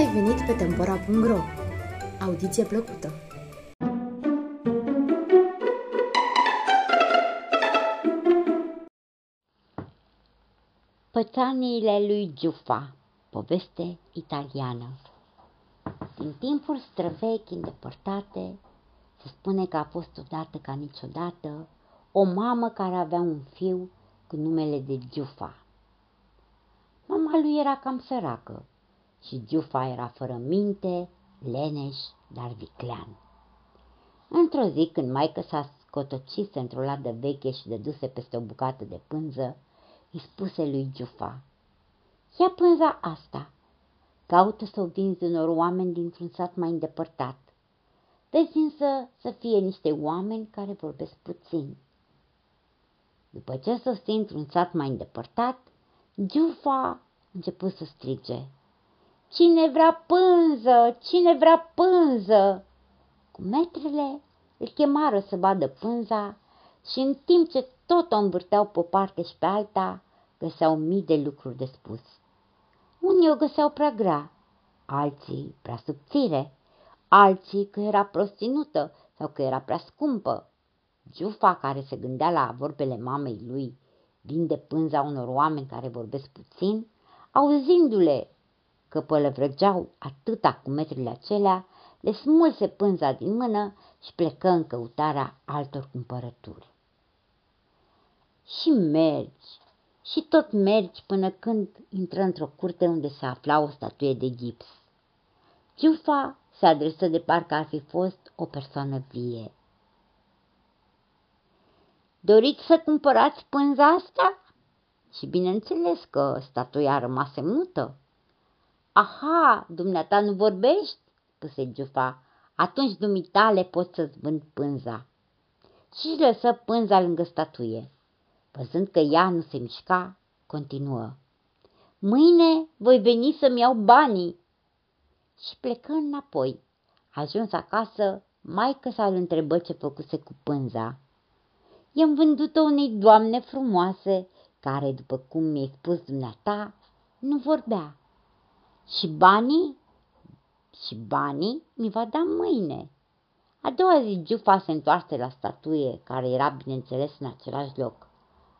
ai venit pe Tempora.ro! Audiție plăcută! Pățaniile lui Giufa Poveste italiană Din timpuri străvechi îndepărtate, se spune că a fost odată ca niciodată o mamă care avea un fiu cu numele de Giufa. Mama lui era cam săracă și Giufa era fără minte, leneș, dar viclean. Într-o zi, când maică s-a scotocit într-o ladă veche și dăduse peste o bucată de pânză, îi spuse lui Giufa, Ia pânza asta, caută să o vinzi unor oameni dintr-un sat mai îndepărtat. Vezi însă să fie niște oameni care vorbesc puțin. După ce sosi într-un sat mai îndepărtat, Giufa a început să strige. Cine vrea pânză? Cine vrea pânză? Cu metrele îl chemară să vadă pânza și în timp ce tot o învârteau pe o parte și pe alta, găseau mii de lucruri de spus. Unii o găseau prea grea, alții prea subțire, alții că era prostinută sau că era prea scumpă. Giufa, care se gândea la vorbele mamei lui, vinde pânza unor oameni care vorbesc puțin, auzindu-le că pălăvrăgeau atâta cu metrile acelea, le smulse pânza din mână și plecă în căutarea altor cumpărături. Și mergi, și tot mergi până când intră într-o curte unde se afla o statuie de gips. Giufa se adresă de parcă ar fi fost o persoană vie. Doriți să cumpărați pânza asta? Și bineînțeles că statuia rămase mută. Aha, dumneata nu vorbești? spuse Giufa. Atunci dumitale pot să-ți vând pânza. Și își lăsă pânza lângă statuie. Văzând că ea nu se mișca, continuă. Mâine voi veni să-mi iau banii. Și plecă înapoi. Ajuns acasă, maică sa îl întrebă ce făcuse cu pânza. I-am vândut-o unei doamne frumoase, care, după cum mi-ai spus dumneata, nu vorbea. Și banii? Și banii mi va da mâine. A doua zi Giufa se întoarse la statuie, care era, bineînțeles, în același loc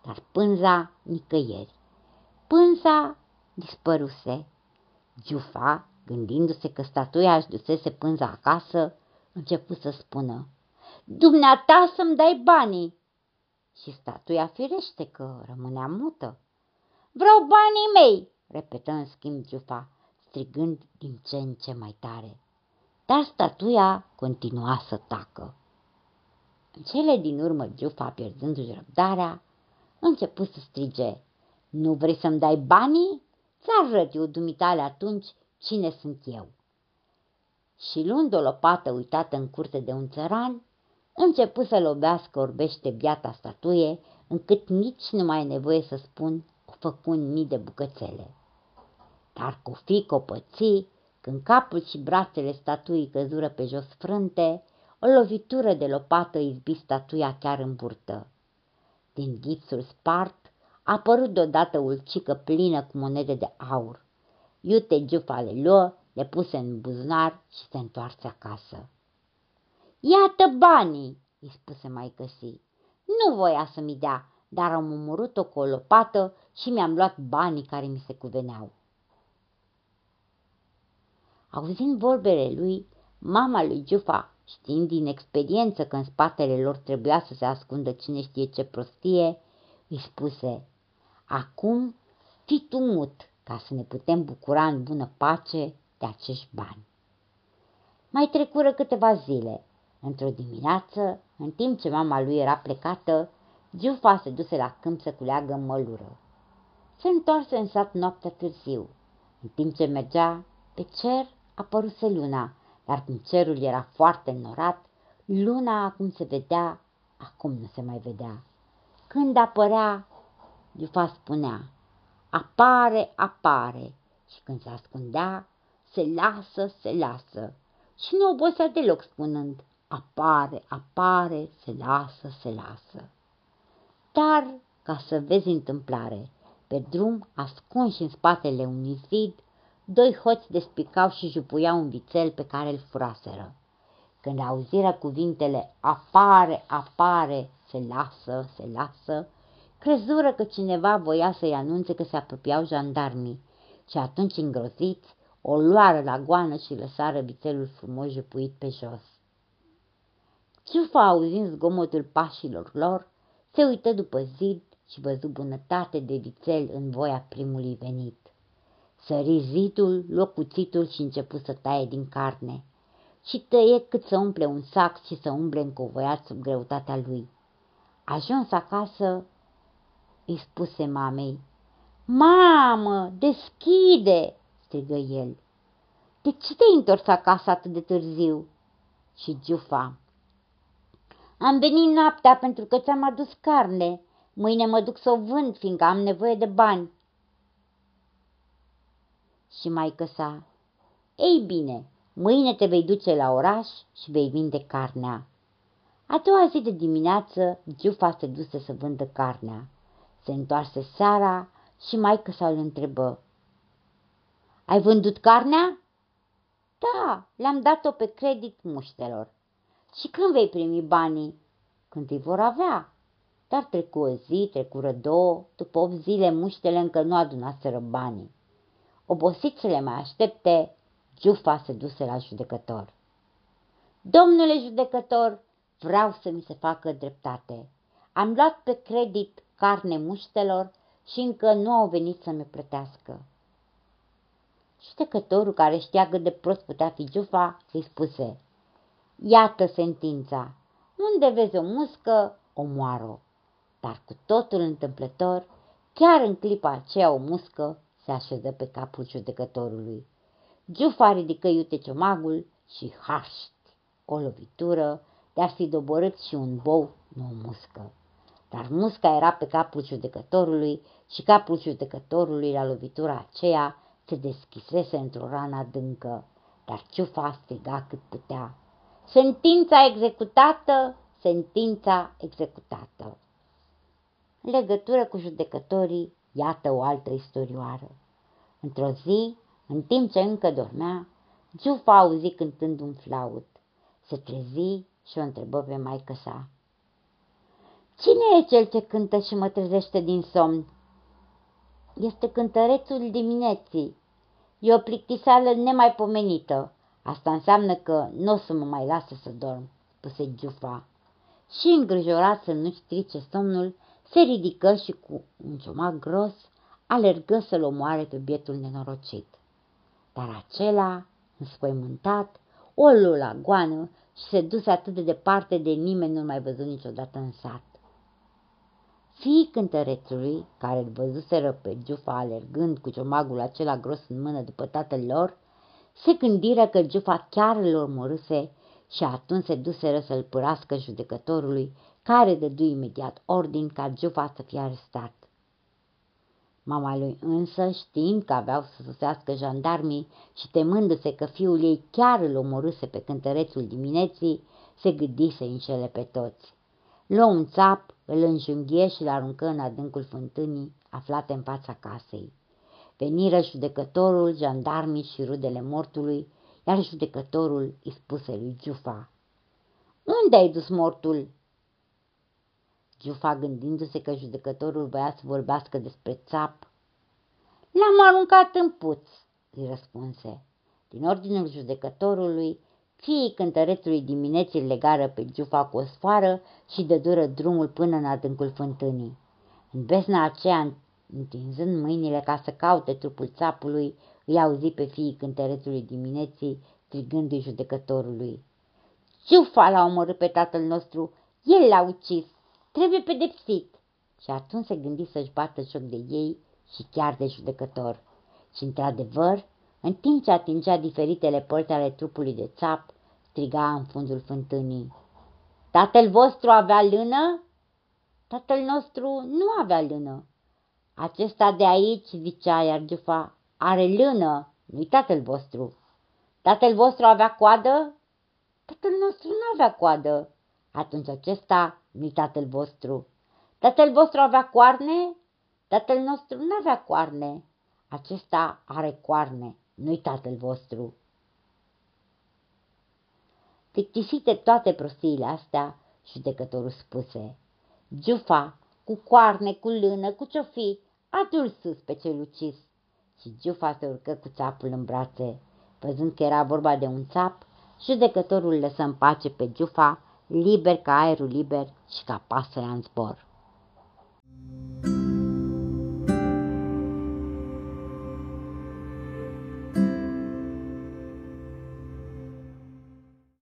dar pânza nicăieri. Pânza dispăruse. Giufa, gândindu-se că statuia își dusese pânza acasă, început să spună, Dumneata să-mi dai banii! Și statuia firește că rămânea mută. Vreau banii mei, repetă în schimb Giufa, strigând din ce în ce mai tare. Dar statuia continua să tacă. În cele din urmă, Giufa, pierzându-și răbdarea, început să strige. Nu vrei să-mi dai banii? Ți-arăt eu dumitale atunci cine sunt eu. Și luând o lopată uitată în curte de un țăran, început să lobească orbește biata statuie, încât nici nu mai e nevoie să spun o făcun mii de bucățele. Dar cu fi copății, când capul și brațele statuii căzură pe jos frânte, o lovitură de lopată izbi statuia chiar în burtă. Din gipsul spart a apărut deodată ulcică plină cu monede de aur. Iute giufa le luă, le puse în buzunar și se întoarse acasă. Iată banii, îi spuse mai căsi. Nu voia să mi dea, dar am umorât-o cu o lopată și mi-am luat banii care mi se cuveneau. Auzind vorbele lui, mama lui Giufa Știind din experiență că în spatele lor trebuia să se ascundă cine știe ce prostie, îi spuse, Acum fii tu mut ca să ne putem bucura în bună pace de acești bani. Mai trecură câteva zile. Într-o dimineață, în timp ce mama lui era plecată, Giufa se duse la câmp să culeagă mălură. Se întoarse în sat noaptea târziu. În timp ce mergea, pe cer apăruse luna dar cum cerul era foarte înnorat, luna acum se vedea, acum nu se mai vedea. Când apărea, Iufa spunea, apare, apare, și când se ascundea, se lasă, se lasă. Și nu obosea deloc spunând, apare, apare, se lasă, se lasă. Dar, ca să vezi întâmplare, pe drum, ascunși în spatele unui zid, doi hoți despicau și jupuiau un vițel pe care îl furaseră. Când auziră cuvintele apare, apare, se lasă, se lasă, crezură că cineva voia să-i anunțe că se apropiau jandarmii și atunci îngroziți o luară la goană și lăsară vițelul frumos jupuit pe jos. Ciufa, auzind zgomotul pașilor lor, se uită după zid și văzu bunătate de vițel în voia primului venit. Sări zidul, luă cuțitul și începu să taie din carne și tăie cât să umple un sac și să umble încovoiat sub greutatea lui. Ajuns acasă, îi spuse mamei, Mamă, deschide!" strigă el. De ce te-ai întors acasă atât de târziu?" Și Giufa. Am venit noaptea pentru că ți-am adus carne. Mâine mă duc să o vând, fiindcă am nevoie de bani." Și mai sa, Ei bine, mâine te vei duce la oraș și vei vinde carnea. A doua zi de dimineață, Giufa se duse să vândă carnea. Se întoarse seara și mai sa îl întrebă. Ai vândut carnea? Da, le-am dat-o pe credit muștelor. Și când vei primi banii? Când îi vor avea. Dar trecu o zi, trecură două, după 8 zile muștele încă nu adunaseră banii. Obosit să le mai aștepte, Giufa se duse la judecător. Domnule judecător, vreau să mi se facă dreptate. Am luat pe credit carne muștelor și încă nu au venit să mi plătească. Judecătorul, care știa cât de prost putea fi Giufa, îi spuse, Iată sentința, unde vezi o muscă, omoară Dar cu totul întâmplător, chiar în clipa aceea o muscă se așeză pe capul judecătorului. Giufa ridică iute ciomagul și haști, o lovitură de ar fi doborât și un bou, nu o muscă. Dar musca era pe capul judecătorului și capul judecătorului la lovitura aceea se deschisese într-o rană adâncă, dar ciufa striga cât putea. Sentința executată, sentința executată. În legătură cu judecătorii, iată o altă istorioară. Într-o zi, în timp ce încă dormea, Giufa auzi cântând un flaut. Se trezi și o întrebă pe maică sa. Cine e cel ce cântă și mă trezește din somn? Este cântărețul dimineții. E o plictiseală nemaipomenită. Asta înseamnă că nu o să mă mai lasă să dorm, spuse Giufa. Și îngrijorat să nu strice somnul, se ridică și cu un ciomac gros alergă să-l omoare pe bietul nenorocit. Dar acela, înspăimântat, o lu la goană și se duse atât de departe de nimeni nu mai văzut niciodată în sat. Fiii cântărețului, care îl văzuseră pe Giufa alergând cu ciomagul acela gros în mână după tatăl lor, se gândiră că Giufa chiar îl urmăruse și atunci se duseră să-l părască judecătorului, care dădu imediat ordin ca Giufa să fie arestat. Mama lui însă, știind că aveau să sosească jandarmii și temându-se că fiul ei chiar îl omorâse pe cântărețul dimineții, se gândi să înșele pe toți. Luă un țap, îl înjunghie și îl aruncă în adâncul fântânii aflate în fața casei. Veniră judecătorul, jandarmii și rudele mortului, iar judecătorul îi spuse lui Giufa. Unde ai dus mortul?" Giufa, gândindu-se că judecătorul voia să vorbească despre țap, L-am aruncat în puț, îi răspunse. Din ordinul judecătorului, fiii cântărețului dimineții legară pe Giufa cu o sfoară și dură drumul până în adâncul fântânii. În besna aceea, întinzând mâinile ca să caute trupul țapului, îi auzi pe fiii cântărețului dimineții, strigându-i judecătorului. Giufa l-a omorât pe tatăl nostru, el l-a ucis, trebuie pedepsit. Și atunci se gândi să-și bată joc de ei și chiar de judecător. Și într-adevăr, în timp ce atingea diferitele părți ale trupului de țap, striga în fundul fântânii. Tatăl vostru avea lână? Tatăl nostru nu avea lână. Acesta de aici, zicea Iargiufa, are lână, nu-i tatăl vostru. Tatăl vostru avea coadă? Tatăl nostru nu avea coadă. Atunci acesta nu-i tatăl vostru. Tatăl vostru avea coarne? Tatăl nostru nu avea coarne. Acesta are coarne, nu-i tatăl vostru. Plictisite toate prostiile astea, judecătorul spuse, Giufa, cu coarne, cu lână, cu ce fi, adu sus pe cel ucis. Și Giufa se urcă cu țapul în brațe. Văzând că era vorba de un țap, judecătorul lăsă în pace pe Giufa, liber ca aerul liber și ca pasărea în zbor.